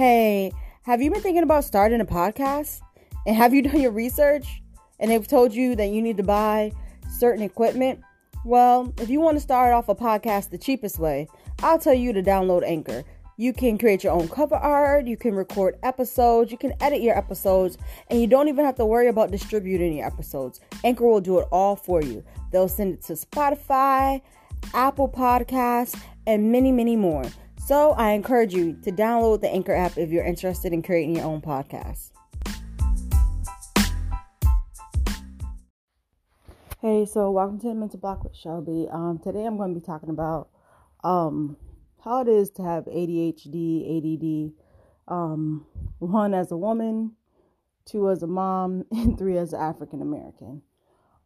Hey, have you been thinking about starting a podcast? And have you done your research? And they've told you that you need to buy certain equipment? Well, if you want to start off a podcast the cheapest way, I'll tell you to download Anchor. You can create your own cover art, you can record episodes, you can edit your episodes, and you don't even have to worry about distributing your episodes. Anchor will do it all for you. They'll send it to Spotify, Apple Podcasts, and many, many more. So I encourage you to download the Anchor app if you're interested in creating your own podcast. Hey, so welcome to the Mental Block with Shelby. Um, today I'm going to be talking about um, how it is to have ADHD, ADD. Um, one as a woman, two as a mom, and three as an African American.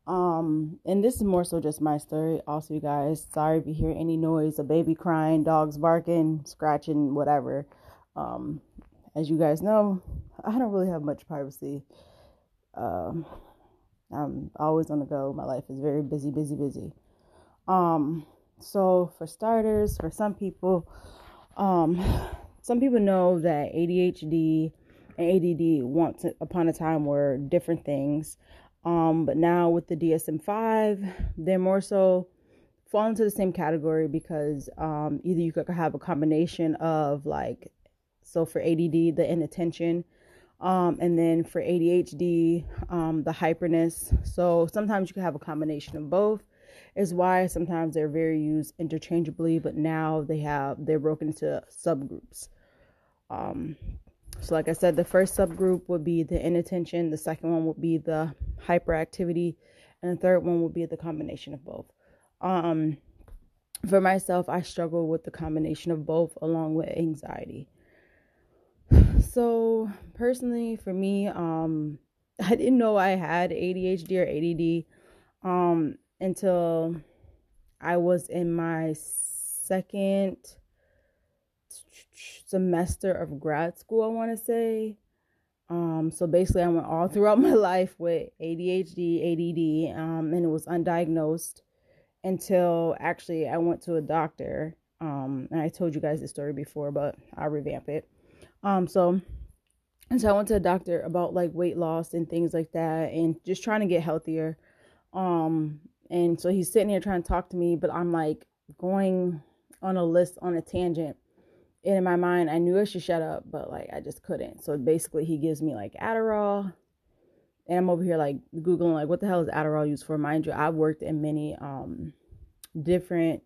Um, and this is more so just my story. Also, you guys, sorry if you hear any noise, a baby crying, dogs barking, scratching, whatever. Um, as you guys know, I don't really have much privacy. Um, I'm always on the go. My life is very busy, busy, busy. Um, so for starters, for some people, um, some people know that ADHD and ADD once upon a time were different things. Um, but now with the DSM-5, they're more so fall into the same category because um, either you could have a combination of like, so for ADD, the inattention, um, and then for ADHD, um, the hyperness. So sometimes you can have a combination of both. Is why sometimes they're very used interchangeably, but now they have they're broken into subgroups. So, like I said, the first subgroup would be the inattention, the second one would be the hyperactivity, and the third one would be the combination of both. Um, for myself, I struggle with the combination of both along with anxiety. So, personally, for me, um, I didn't know I had ADHD or ADD um, until I was in my second semester of grad school, I want to say. Um, so basically, I went all throughout my life with ADHD, ADD, um, and it was undiagnosed until actually I went to a doctor. Um, and I told you guys this story before, but I'll revamp it. Um, so, and so I went to a doctor about like weight loss and things like that, and just trying to get healthier. Um, and so he's sitting here trying to talk to me, but I'm like going on a list on a tangent and in my mind i knew i should shut up but like i just couldn't. So basically he gives me like adderall. And i'm over here like googling like what the hell is adderall used for? Mind you i've worked in many um different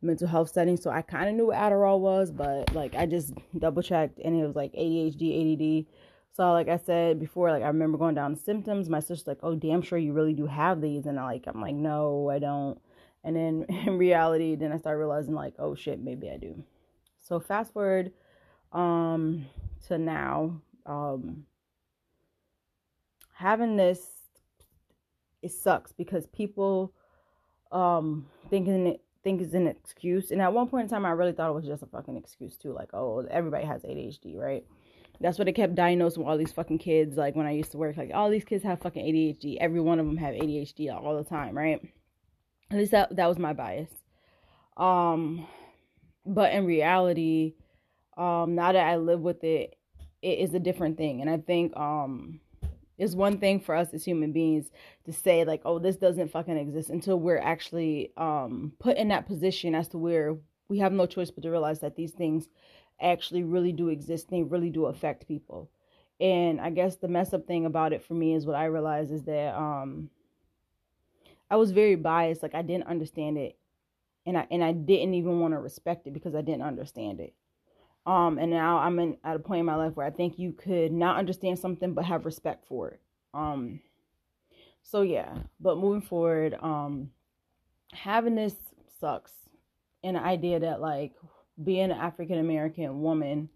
mental health settings so i kind of knew what adderall was but like i just double checked and it was like adhd add so like i said before like i remember going down the symptoms. My sister's like oh damn sure you really do have these. And I, like i'm like no i don't. And then in reality then i started realizing like oh shit maybe i do so fast forward um to now um having this it sucks because people um thinking it think is an excuse. And at one point in time I really thought it was just a fucking excuse too like oh everybody has ADHD right? That's what they kept diagnosing all these fucking kids like when I used to work like all these kids have fucking ADHD every one of them have ADHD all the time right? At least that that was my bias. Um but in reality um now that i live with it it is a different thing. And i think um it's one thing for us as human beings to say like oh this doesn't fucking exist until we're actually um put in that position as to where we have no choice but to realize that these things actually really do exist they really do affect people. And i guess the mess up thing about it for me is what i realized is that um i was very biased like i didn't understand it and I and I didn't even want to respect it because I didn't understand it. Um, and now I'm in at a point in my life where I think you could not understand something but have respect for it. Um, so yeah, but moving forward, um, having this sucks, and the idea that like being an African American woman,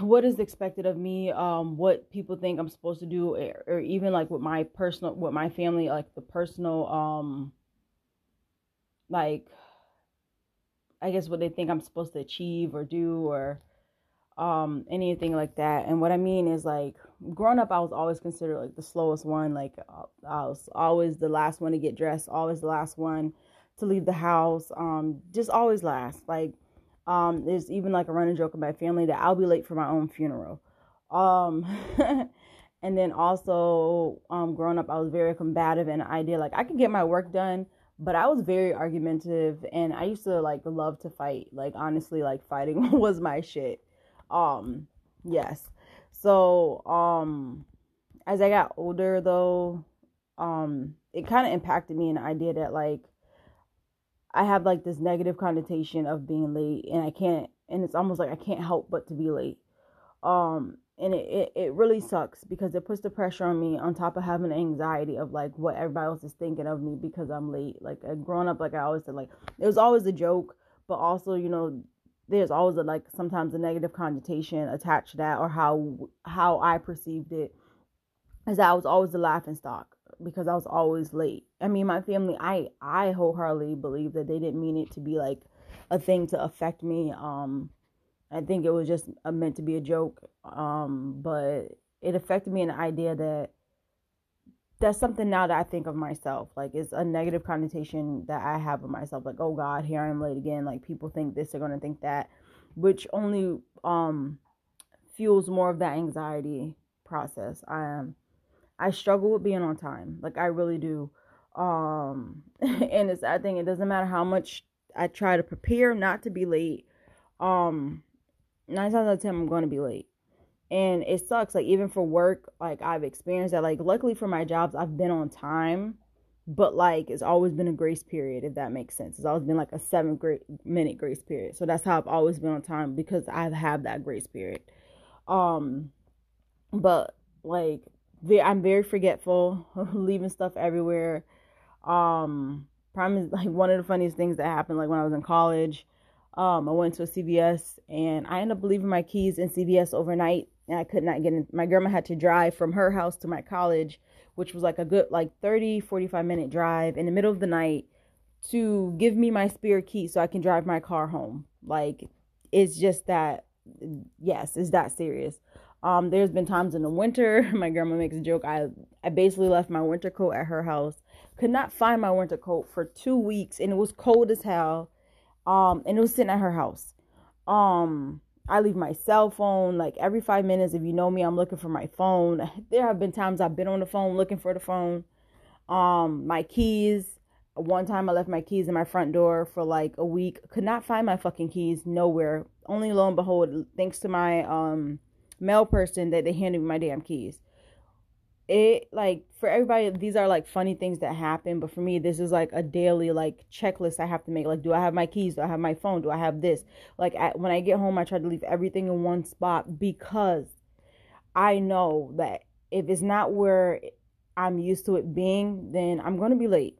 what is expected of me, um, what people think I'm supposed to do, or, or even like with my personal, with my family, like the personal, um like I guess what they think I'm supposed to achieve or do or um anything like that. And what I mean is like growing up I was always considered like the slowest one, like I was always the last one to get dressed, always the last one to leave the house, um just always last. Like Um, there's even like a running joke in my family that I'll be late for my own funeral. Um, and then also, um, growing up, I was very combative and idea like I could get my work done, but I was very argumentative and I used to like love to fight. Like honestly, like fighting was my shit. Um, yes. So, um, as I got older though, um, it kind of impacted me the idea that like I have like this negative connotation of being late and I can't and it's almost like I can't help but to be late. Um and it, it, it really sucks because it puts the pressure on me on top of having anxiety of like what everybody else is thinking of me because I'm late. Like growing up, like I always said, like it was always a joke, but also you know there's always a, like sometimes a negative connotation attached to that or how how I perceived it is that I was always the laughing stock because I was always late. I mean, my family, I I wholeheartedly believe that they didn't mean it to be like a thing to affect me. Um, I think it was just a, meant to be a joke. Um, but it affected me in the idea that that's something now that I think of myself. Like it's a negative connotation that I have of myself. Like, oh God, here I am late again. Like people think this, they're gonna think that, which only um fuels more of that anxiety process. I am. I struggle with being on time. Like I really do. Um and it's I think it doesn't matter how much I try to prepare not to be late. Um nine times out of ten I'm gonna be late. And it sucks. Like even for work, like I've experienced that. Like luckily for my jobs, I've been on time. But like it's always been a grace period, if that makes sense. It's always been like a seven great minute grace period. So that's how I've always been on time because I've that grace period. Um but like I'm very forgetful, leaving stuff everywhere. Um, prime is like one of the funniest things that happened like when I was in college. Um, I went to a CVS and I ended up leaving my keys in CVS overnight and I could not get in. My grandma had to drive from her house to my college, which was like a good like 30, 45 minute drive in the middle of the night to give me my spare key so I can drive my car home. Like it's just that yes, it's that serious. Um, there's been times in the winter, my grandma makes a joke. I I basically left my winter coat at her house. Could not find my winter coat for two weeks, and it was cold as hell. Um, and it was sitting at her house. Um, I leave my cell phone like every five minutes. If you know me, I'm looking for my phone. There have been times I've been on the phone looking for the phone. Um, my keys. One time I left my keys in my front door for like a week. Could not find my fucking keys nowhere. Only lo and behold, thanks to my um mail person that they handed me my damn keys. It like for everybody, these are like funny things that happen, but for me, this is like a daily like checklist I have to make. Like, do I have my keys? Do I have my phone? Do I have this? Like, I, when I get home, I try to leave everything in one spot because I know that if it's not where I'm used to it being, then I'm gonna be late.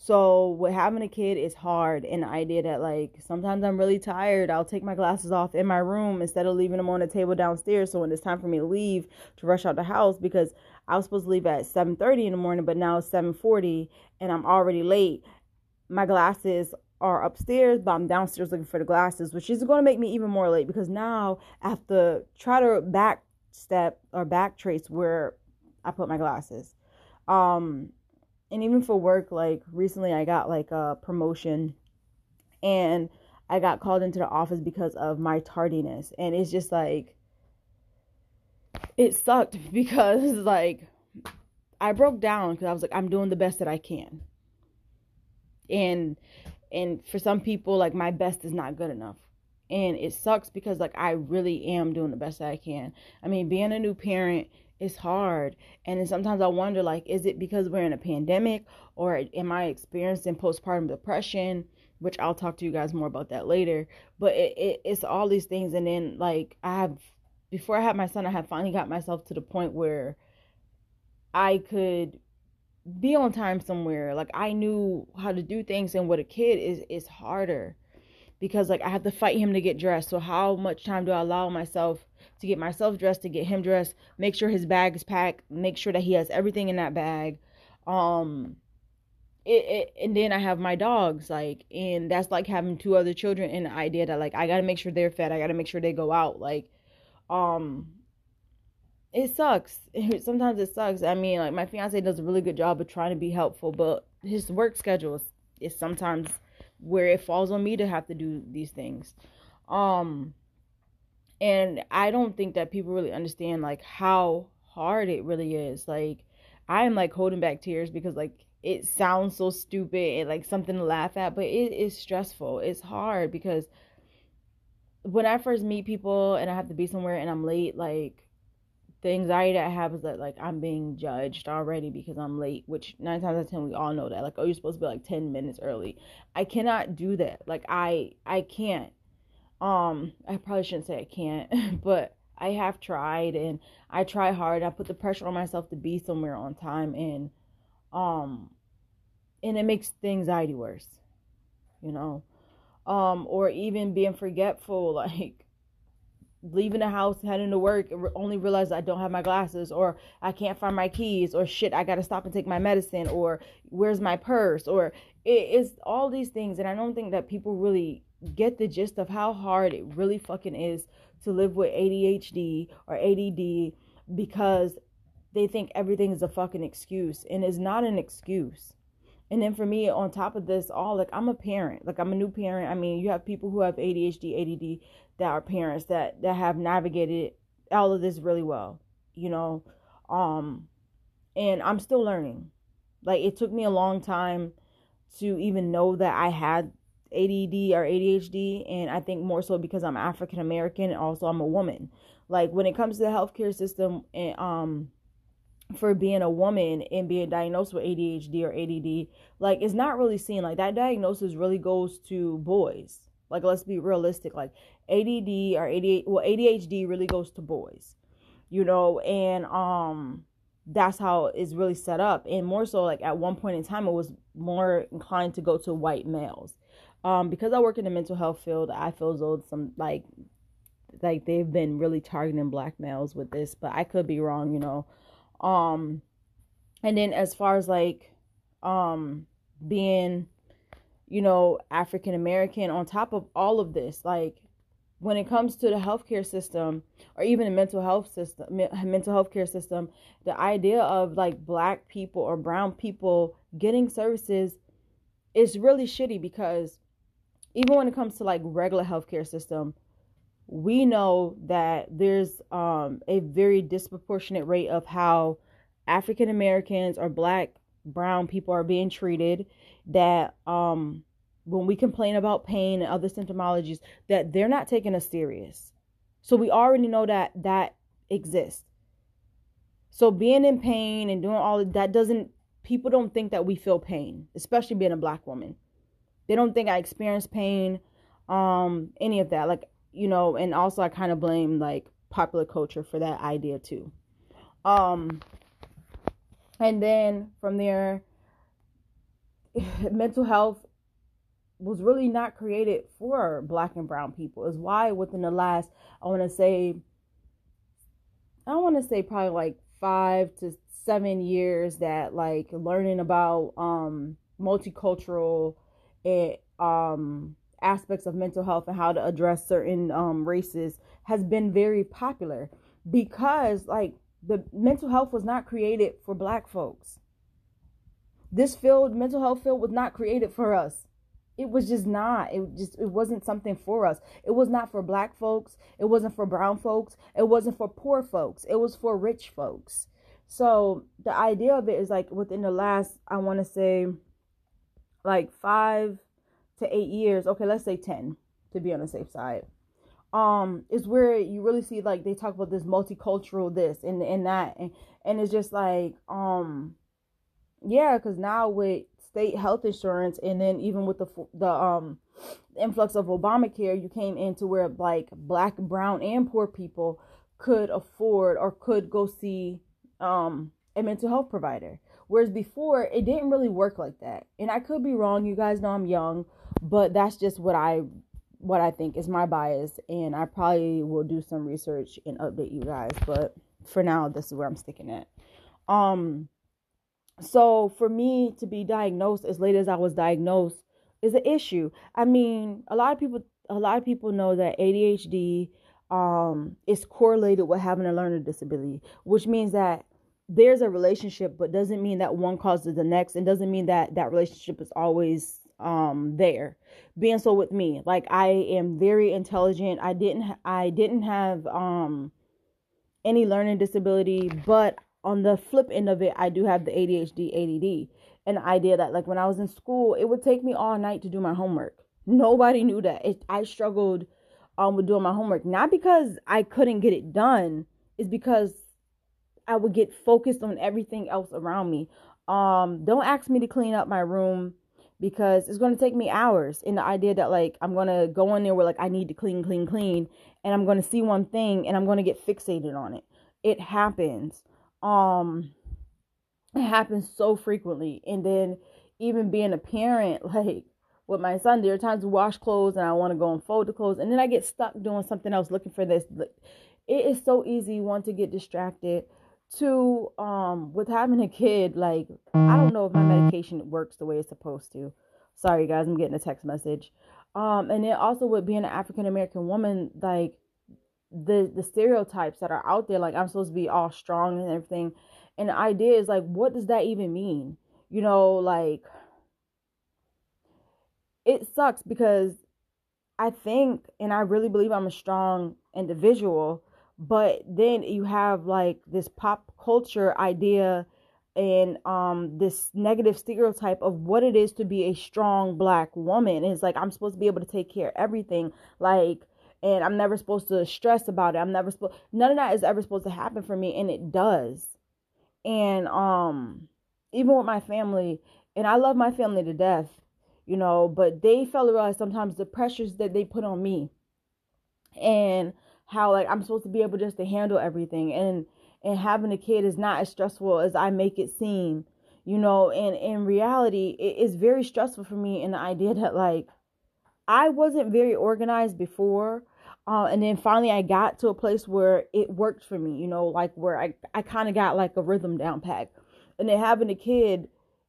So with having a kid is hard and the idea that like sometimes I'm really tired, I'll take my glasses off in my room instead of leaving them on the table downstairs. So when it's time for me to leave to rush out the house because I was supposed to leave at 7:30 in the morning, but now it's 7:40 and I'm already late. My glasses are upstairs, but I'm downstairs looking for the glasses, which is going to make me even more late because now I have to try to back step or back trace where I put my glasses. Um and even for work like recently i got like a promotion and i got called into the office because of my tardiness and it's just like it sucked because like i broke down because i was like i'm doing the best that i can. And and for some people like my best is not good enough. And it sucks because like i really am doing the best that i can. I mean being a new parent it's hard. And sometimes i wonder like is it because we're in a pandemic or am i experiencing postpartum depression? Which i'll talk to you guys more about that later. But it, it, it's all these things. And then like i have before i had my son i had finally got myself to the point where i could be on time somewhere. Like i knew how to do things and with a kid is is harder because like i have to fight him to get dressed so how much time do i allow myself to get myself dressed, to get him dressed, make sure his bag is packed, make sure that he has everything in that bag. Um it, it and then I have my dogs like and that's like having two other children and the idea that like I got to make sure they're fed, I got to make sure they go out like um it sucks. Sometimes it sucks. I mean, like my fiance does a really good job of trying to be helpful, but his work schedule is, is sometimes where it falls on me to have to do these things. Um and I don't think that people really understand like how hard it really is. Like I'm like holding back tears because like it sounds so stupid and like something to laugh at, but it is stressful. It's hard because when I first meet people and I have to be somewhere and I'm late, like the anxiety that I have is that like I'm being judged already because I'm late, which nine times out of ten we all know that. Like, oh, you're supposed to be like ten minutes early. I cannot do that. Like I I can't. Um, I probably shouldn't say I can't, but I have tried and I try hard. I put the pressure on myself to be somewhere on time and um and it makes the anxiety worse. You know. Um, or even being forgetful, like leaving the house, heading to work, and only realize I don't have my glasses, or I can't find my keys, or shit, I gotta stop and take my medicine, or where's my purse, or it's all these things. And I don't think that people really get the gist of how hard it really fucking is to live with ADHD or ADD because they think everything is a fucking excuse, and it's not an excuse. And then for me, on top of this, all like I'm a parent, like I'm a new parent. I mean, you have people who have ADHD, ADD that are parents that that have navigated all of this really well, you know. Um, and I'm still learning. Like it took me a long time to even know that I had ADD or ADHD, and I think more so because I'm African American and also I'm a woman. Like when it comes to the healthcare system, and um for being a woman and being diagnosed with ADHD or ADD, like it's not really seen. Like that diagnosis really goes to boys. Like let's be realistic. Like ADD or ADHD, well ADHD really goes to boys, you know, and um that's how it's really set up. And more so, like at one point in time, it was more inclined to go to white males. Um, because I work in the mental health field, I feel as though some like like they've been really targeting black males with this, but I could be wrong, you know. Um, and then as far as like um being you know African American on top of all of this, like when it comes to the healthcare system or even the mental health system mental health care system the idea of like black people or brown people getting services is really shitty because even when it comes to like regular healthcare system we know that there's um, a very disproportionate rate of how African Americans or black brown people are being treated that um, when we complain about pain and other symptomologies that they're not taking us serious. So we already know that that exists. So being in pain and doing all of that doesn't people don't think that we feel pain especially being a black woman. They don't think i experience pain um any of that. Like you know, and also I kind of blame like popular culture for that idea too. Um, and then from there, mental health was really not created for black and brown people. Is why within the last, I want to say, I want to say probably like five to seven years that like learning about um multicultural it um aspects of mental health and how to address certain um, races has been very popular because like the mental health was not created for black folks. This field mental health field was not created for us. It was just not. It just it wasn't something for us. It was not for black folks. It wasn't for brown folks. It wasn't for poor folks. It was for rich folks. So the idea of it is like within the last i want to say like five to eight years, okay, let's say 10 to be on the safe side, um, is where you really see like they talk about this multicultural this and, and that. And, and it's just like, um, yeah, because now with state health insurance and then even with the, the, um, influx of Obamacare, you came into where like black, brown, and poor people could afford or could go see um, a mental health provider. Whereas before, it didn't really work like that. And I could be wrong. You guys know I'm young, but that's just what I what I think is my bias and I probably will do some research and update you guys, but for now this is where I'm sticking at. Um so for me to be diagnosed as late as I was diagnosed is an issue. I mean, a lot of people a lot of people know that ADHD um is correlated with having a learning disability, which means that there's a relationship but doesn't mean that one causes the next and doesn't mean that that relationship is always um there being so with me. Like i am very intelligent. I didn't i didn't have um any learning disability but on the flip end of it i do have the adhd add and idea that. Like when i was in school it would take me all night to do my homework. Nobody knew that. It, i struggled um with doing my homework. Not because i couldn't get it done. It's because i would get focused on everything else around me. Um don't ask me to clean up my room because it's going to take me hours in the idea that like i'm going to go in there where like i need to clean clean clean and i'm going to see one thing and i'm going to get fixated on it. It happens. Um it happens so frequently. And then even being a parent like with my son there are times to wash clothes and i want to go and fold the clothes and then i get stuck doing something else looking for this it is so easy one to get distracted to um with having a kid like i don't know if my medication works the way it's supposed to. Sorry guys i'm getting a text message. Um and then also with being an african american woman like the the stereotypes that are out there like i'm supposed to be all strong and everything. And the idea is like what does that even mean? You know like it sucks because i think and i really believe i'm a strong individual but then you have like this pop culture idea and um this negative stereotype of what it is to be a strong black woman. It's like i'm supposed to be able to take care of everything like and i'm never supposed to stress about it. I'm never supposed none of that is ever supposed to happen for me and it does. And um even with my family and i love my family to death you know but they fail to realize sometimes the pressures that they put on me. And how like I'm supposed to be able just to handle everything. And and having a kid is not as stressful as I make it seem you know? And in reality it is very stressful for me in the idea that like I wasn't very organized before uh, and then finally I got to a place where it worked for me you know? Like where I I kind of got like a rhythm down pat and then having a kid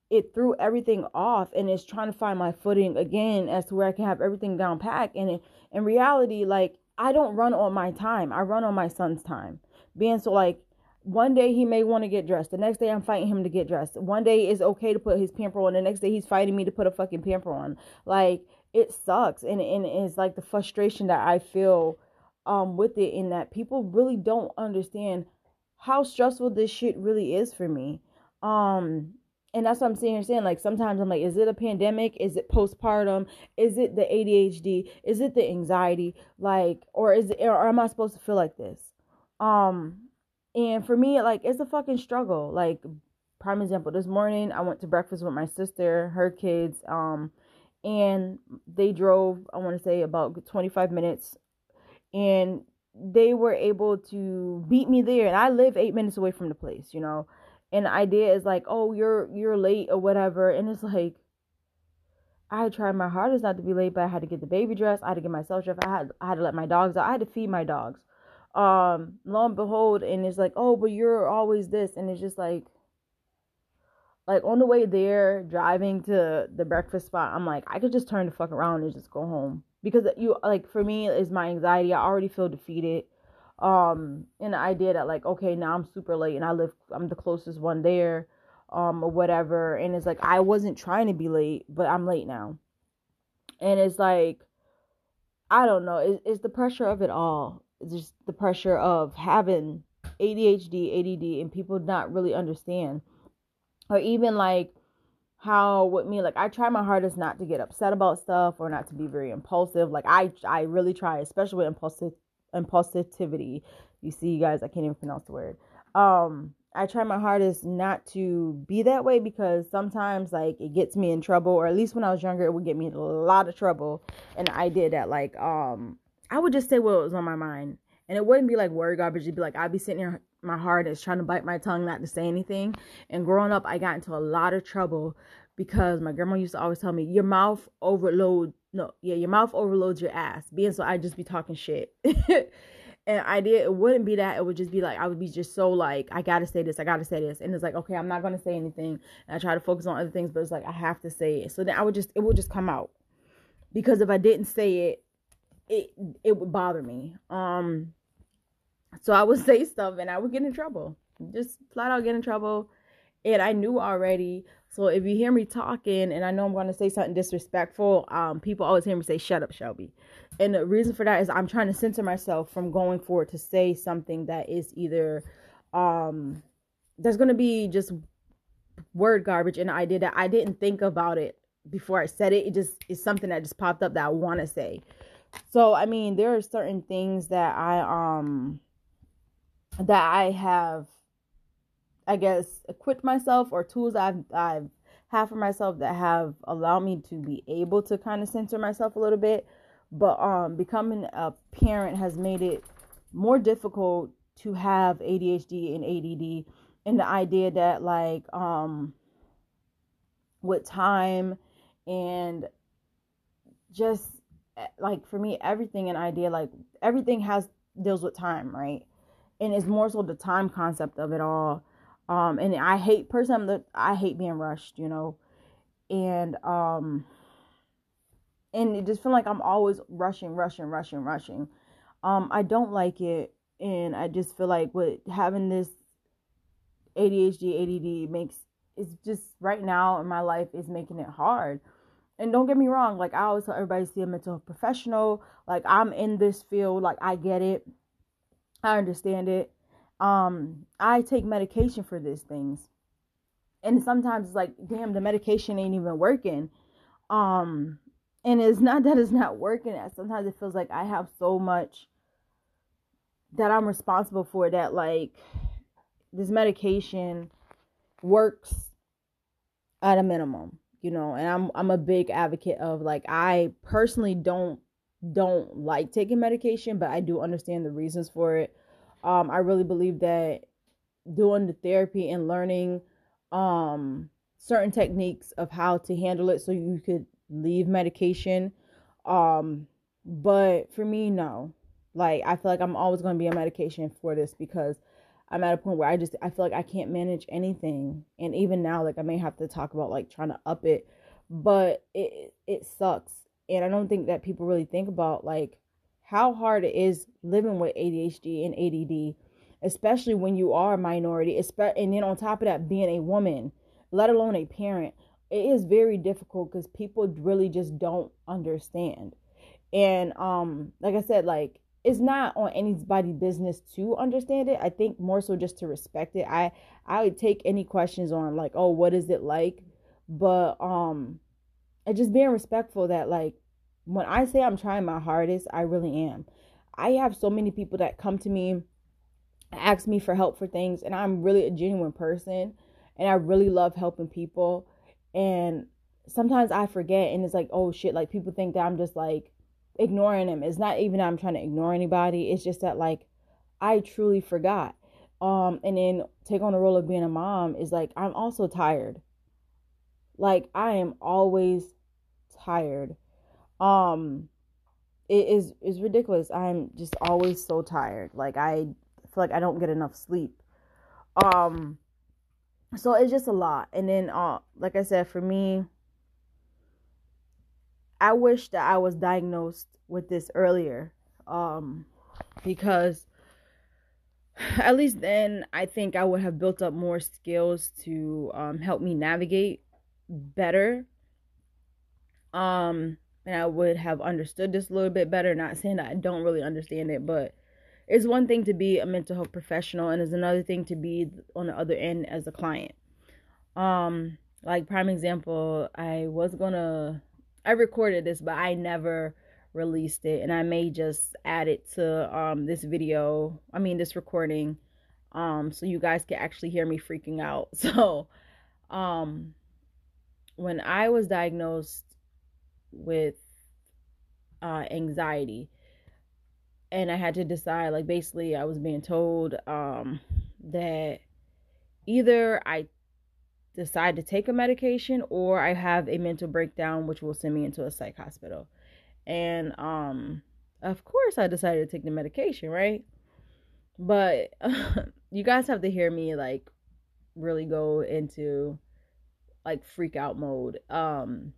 it threw everything off and it's trying to find my footing again as to where I can have everything down pat and it, in reality like I don't run on my time. I run on my son's time. Being so like one day he may want to get dressed. The next day I'm fighting him to get dressed. One day it's okay to put his pamper on. The next day he's fighting me to put a fucking pamper on. Like it sucks. And, and it's like the frustration that I feel um with it in that people really don't understand how stressful this shit really is for me. Um and that's what I'm sitting here saying. Like sometimes I'm like, is it a pandemic? Is it postpartum? Is it the ADHD? Is it the anxiety? Like, or is it, or am I supposed to feel like this? Um, and for me, like, it's a fucking struggle. Like, prime example, this morning I went to breakfast with my sister, her kids, um, and they drove, I want to say about 25 minutes, and they were able to beat me there. And I live eight minutes away from the place, you know and the idea is like oh you're you're late or whatever and it's like I tried my hardest not to be late, but I had to get the baby dressed. I had to get myself dressed. I had I had to let my dogs out. I had to feed my dogs. Um, lo and behold, and it's like, oh, but you're always this, and it's just like, like on the way there, driving to the breakfast spot, I'm like, I could just turn the fuck around and just go home because you like for me is my anxiety. I already feel defeated um the idea that like okay now i'm super late and i live i'm the closest one there um or whatever. And it's like i wasn't trying to be late but i'm late now. And it's like i don't know it's, it's the pressure of it all. It's just the pressure of having adhd add and people not really understand. Or even like how with me like i try my hardest not to get upset about stuff or not to be very impulsive. Like i i really try especially with impulsive impulsivity. You see, you guys, I can't even pronounce the word. Um, I try my hardest not to be that way because sometimes like it gets me in trouble, or at least when I was younger, it would get me in a lot of trouble. And I did that like um I would just say what was on my mind. And it wouldn't be like word garbage, it'd be like I'd be sitting here my heart is trying to bite my tongue not to say anything. And growing up I got into a lot of trouble because my grandma used to always tell me your mouth overload no yeah your mouth overloads your ass. Being so i just be talking shit. And I did, it wouldn't be that. It would just be like i would be just so like i gotta say this i gotta say this. And it's like okay i'm not gonna say anything. And i try to focus on other things but it's like i have to say it. So then i would just it would just come out. Because if i didn't say it it it would bother me. Um so i would say stuff and i would get in trouble. Just flat out get in trouble. And i knew already So if you hear me talking and I know I'm going to say something disrespectful, um, people always hear me say, shut up, Shelby. And the reason for that is I'm trying to censor myself from going forward to say something that is either, um, there's going to be just word garbage and I did that. I didn't think about it before I said it. It just is something that just popped up that I want to say. So, I mean, there are certain things that I, um, that I have I guess, equipped myself or tools I've I've had for myself that have allowed me to be able to kind of censor myself a little bit. But um, becoming a parent has made it more difficult to have ADHD and ADD, and the idea that like um, with time and just eh, like for me everything an idea like everything has deals with time right? And it's more so the time concept of it all um, and I hate personally, I hate being rushed, you know, and um, and it just feel like I'm always rushing, rushing, rushing, rushing. Um, I don't like it, and I just feel like with having this ADHD, ADD makes it's just right now in my life is making it hard. And don't get me wrong, like I always tell everybody, see a mental health professional. Like I'm in this field, like I get it, I understand it um I take medication for these things. And sometimes it's like, damn, the medication ain't even working. Um and it's not that it's not working. Sometimes it feels like I have so much that I'm responsible for that like this medication works at a minimum, you know, and I'm I'm a big advocate of like I personally don't don't like taking medication, but I do understand the reasons for it. Um, I really believe that doing the therapy and learning um, certain techniques of how to handle it so you could leave medication. Um, but for me, no. Like I feel like I'm always going to be on medication for this because I'm at a point where I just I feel like I can't manage anything. And even now, like I may have to talk about like trying to up it, but it it sucks. And I don't think that people really think about like how hard it is living with ADHD and ADD, especially when you are a minority, and then on top of that, being a woman, let alone a parent. It is very difficult because people really just don't understand. And um, like I said, like it's not on anybody's business to understand it. I think more so just to respect it. I I would take any questions on like, oh, what is it like? But um, and just being respectful that like when I say I'm trying my hardest, I really am. I have so many people that come to me, ask me for help for things, and I'm really a genuine person and I really love helping people. And sometimes I forget, and it's like, oh shit, like people think that I'm just like ignoring them. It's not even that I'm trying to ignore anybody, it's just that like I truly forgot. Um, and then take on the role of being a mom is like I'm also tired. Like I am always tired um it is is ridiculous. I'm just always so tired. Like i feel like i don't get enough sleep. Um so it's just a lot. And then uh like i said for me i wish that i was diagnosed with this earlier. Um because at least then i think i would have built up more skills to um help me navigate better. Um and I would have understood this a little bit better. Not saying that I don't really understand it, but it's one thing to be a mental health professional, and it's another thing to be on the other end as a client. Um, like prime example, I was gonna, I recorded this, but I never released it, and I may just add it to um this video. I mean this recording, um, so you guys can actually hear me freaking out. So, um, when I was diagnosed with uh, anxiety. And i had to decide like basically i was being told um, that either i decide to take a medication or i have a mental breakdown which will send me into a psych hospital. And um of course i decided to take the medication right? But you guys have to hear me like really go into like freak out mode. Um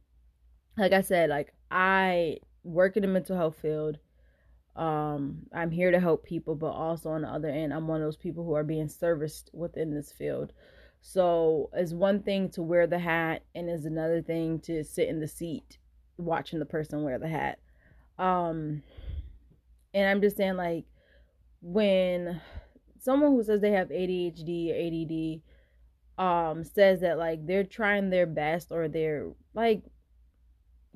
like I said, like I work in the mental health field. Um, I'm here to help people, but also on the other end, I'm one of those people who are being serviced within this field. So it's one thing to wear the hat, and it's another thing to sit in the seat watching the person wear the hat. Um, and I'm just saying, like, when someone who says they have ADHD or ADD um says that like they're trying their best or they're like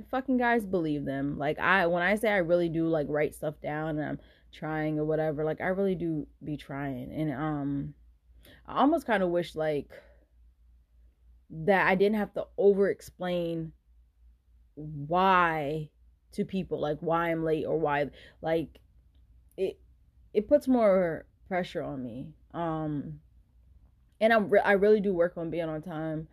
fucking guys believe them. Like I when I say I really do like write stuff down and I'm trying or whatever, like I really do be trying. And um I almost kind of wish like that I didn't have to over explain why to people like why I'm late or why like it it puts more pressure on me. Um and I'm re- I really do work on being on time.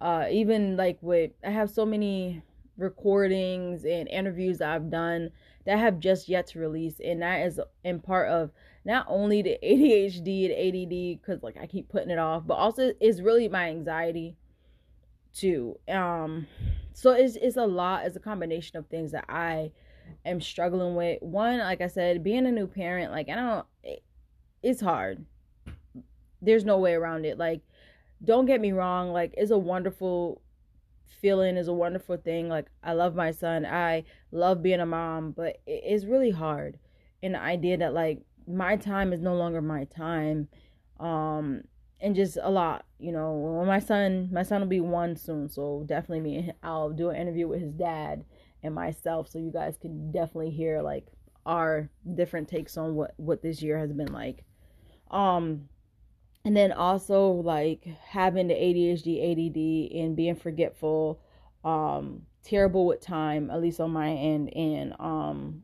Uh even like with I have so many recordings and interviews I've done that have just yet to release and that is in part of not only the ADHD and ADD cuz like I keep putting it off but also it's really my anxiety too. Um so it's it's a lot it's a combination of things that I am struggling with. One like I said being a new parent like I don't it, it's hard. There's no way around it. Like don't get me wrong like it's a wonderful feeling is a wonderful thing. Like I love my son. I love being a mom, but it's really hard. And the idea that like my time is no longer my time. Um and just a lot, you know. My son, my son will be one soon, so definitely me. I'll do an interview with his dad and myself, so you guys can definitely hear like our different takes on what what this year has been like. Um, and then also like having the ADHD, ADD, and being forgetful, um, terrible with time, at least on my end, and um,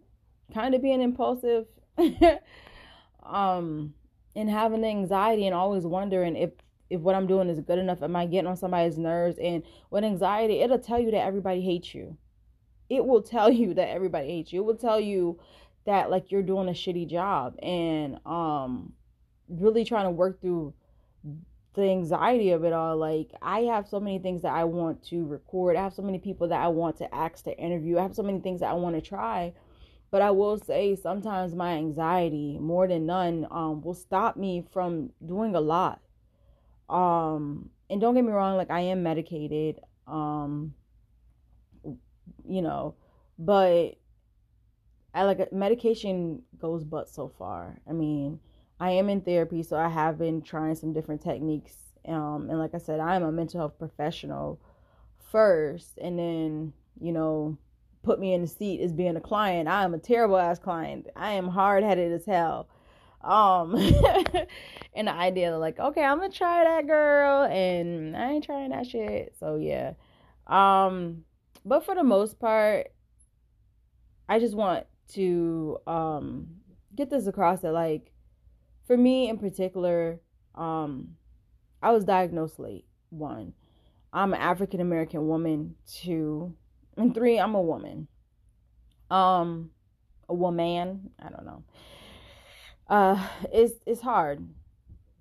kind of being impulsive, um, and having the anxiety and always wondering if if what I'm doing is good enough. Am I getting on somebody's nerves? And with anxiety, it'll tell you that everybody hates you. It will tell you that everybody hates you. It will tell you that like you're doing a shitty job and um really trying to work through the anxiety of it all. Like, I have so many things that I want to record. I have so many people that I want to ask to interview. I have so many things that I want to try. But I will say sometimes my anxiety, more than none, um, will stop me from doing a lot. Um, and don't get me wrong, like I am medicated. Um, you know, but I like medication goes but so far. I mean, I am in therapy, so I have been trying some different techniques. Um, and like I said, I am a mental health professional first, and then you know, put me in the seat as being a client. I am a terrible ass client. I am hard headed as hell. Um, and the idea of like, okay, I'm gonna try that girl, and I ain't trying that shit. So yeah. Um, but for the most part, I just want to um get this across that like for me in particular, um, I was diagnosed late. One, I'm an African American woman. Two, and three, I'm a woman. Um, a woman. I don't know. Uh, it's it's hard.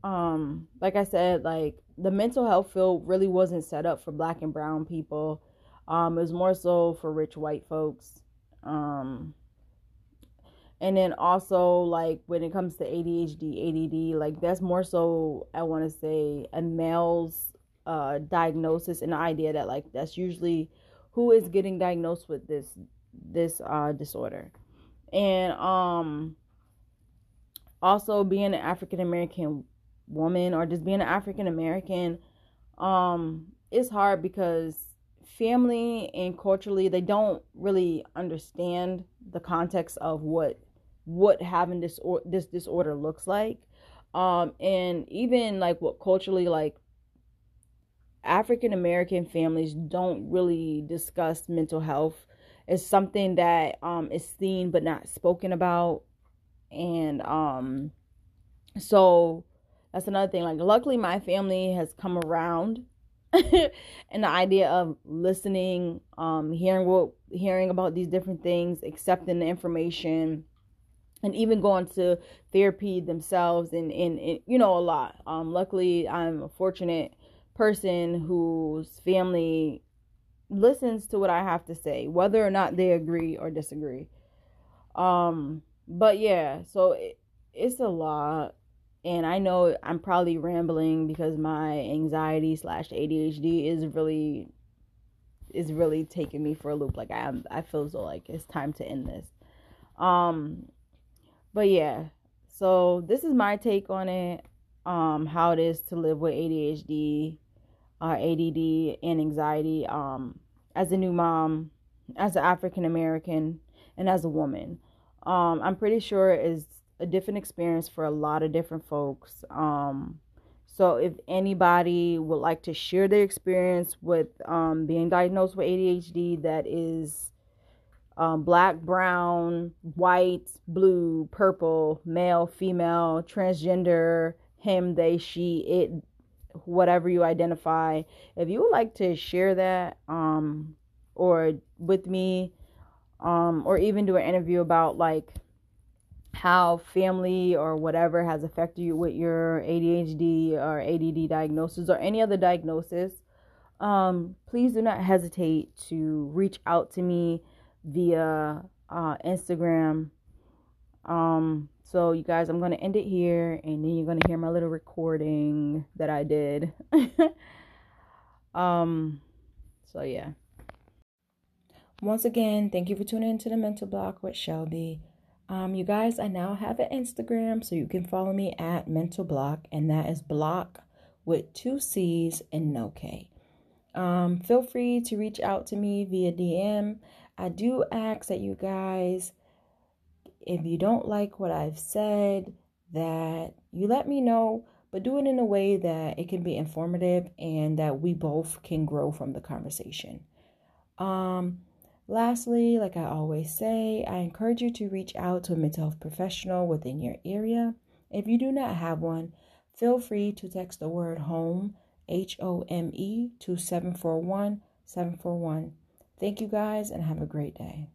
Um, like I said, like the mental health field really wasn't set up for Black and Brown people. Um, it was more so for rich white folks. Um, and then also like when it comes to ADHD, ADD, like that's more so I want to say a male's uh diagnosis and the idea that like that's usually who is getting diagnosed with this this uh disorder. And um also being an African American woman or just being an African American um it's hard because family and culturally they don't really understand the context of what what having this or this disorder looks like. Um and even like what culturally like African American families don't really discuss mental health it's something that um is seen but not spoken about. And um so that's another thing. Like luckily my family has come around and the idea of listening um hearing what hearing about these different things accepting the information and even going to therapy themselves and, and, you know a lot. Um luckily i'm a fortunate person whose family listens to what i have to say whether or not they agree or disagree. Um but yeah so it, it's a lot and I know I'm probably rambling because my anxiety slash ADHD is really is really taking me for a loop. Like I am, I feel so like it's time to end this. Um, but yeah, so this is my take on it. Um, how it is to live with ADHD, uh, ADD, and anxiety. Um, as a new mom, as an African American, and as a woman. Um, I'm pretty sure it's a different experience for a lot of different folks. Um, so if anybody would like to share their experience with um, being diagnosed with ADHD, that is um, black, brown, white, blue, purple, male, female, transgender, him, they, she, it, whatever you identify. If you would like to share that um, or with me, um, or even do an interview about like how family or whatever has affected you with your ADHD or ADD diagnosis or any other diagnosis, um, please do not hesitate to reach out to me via uh, Instagram. Um, so, you guys, I'm going to end it here and then you're going to hear my little recording that I did. um, so, yeah. Once again, thank you for tuning into the Mental Block with Shelby. Um, you guys, I now have an Instagram, so you can follow me at Mental Block, and that is block with two C's and no K. Um, feel free to reach out to me via DM. I do ask that you guys, if you don't like what I've said, that you let me know, but do it in a way that it can be informative and that we both can grow from the conversation. Um, Lastly, like I always say, I encourage you to reach out to a mental health professional within your area. If you do not have one, feel free to text the word home, H O M E, to 741 741. Thank you guys and have a great day.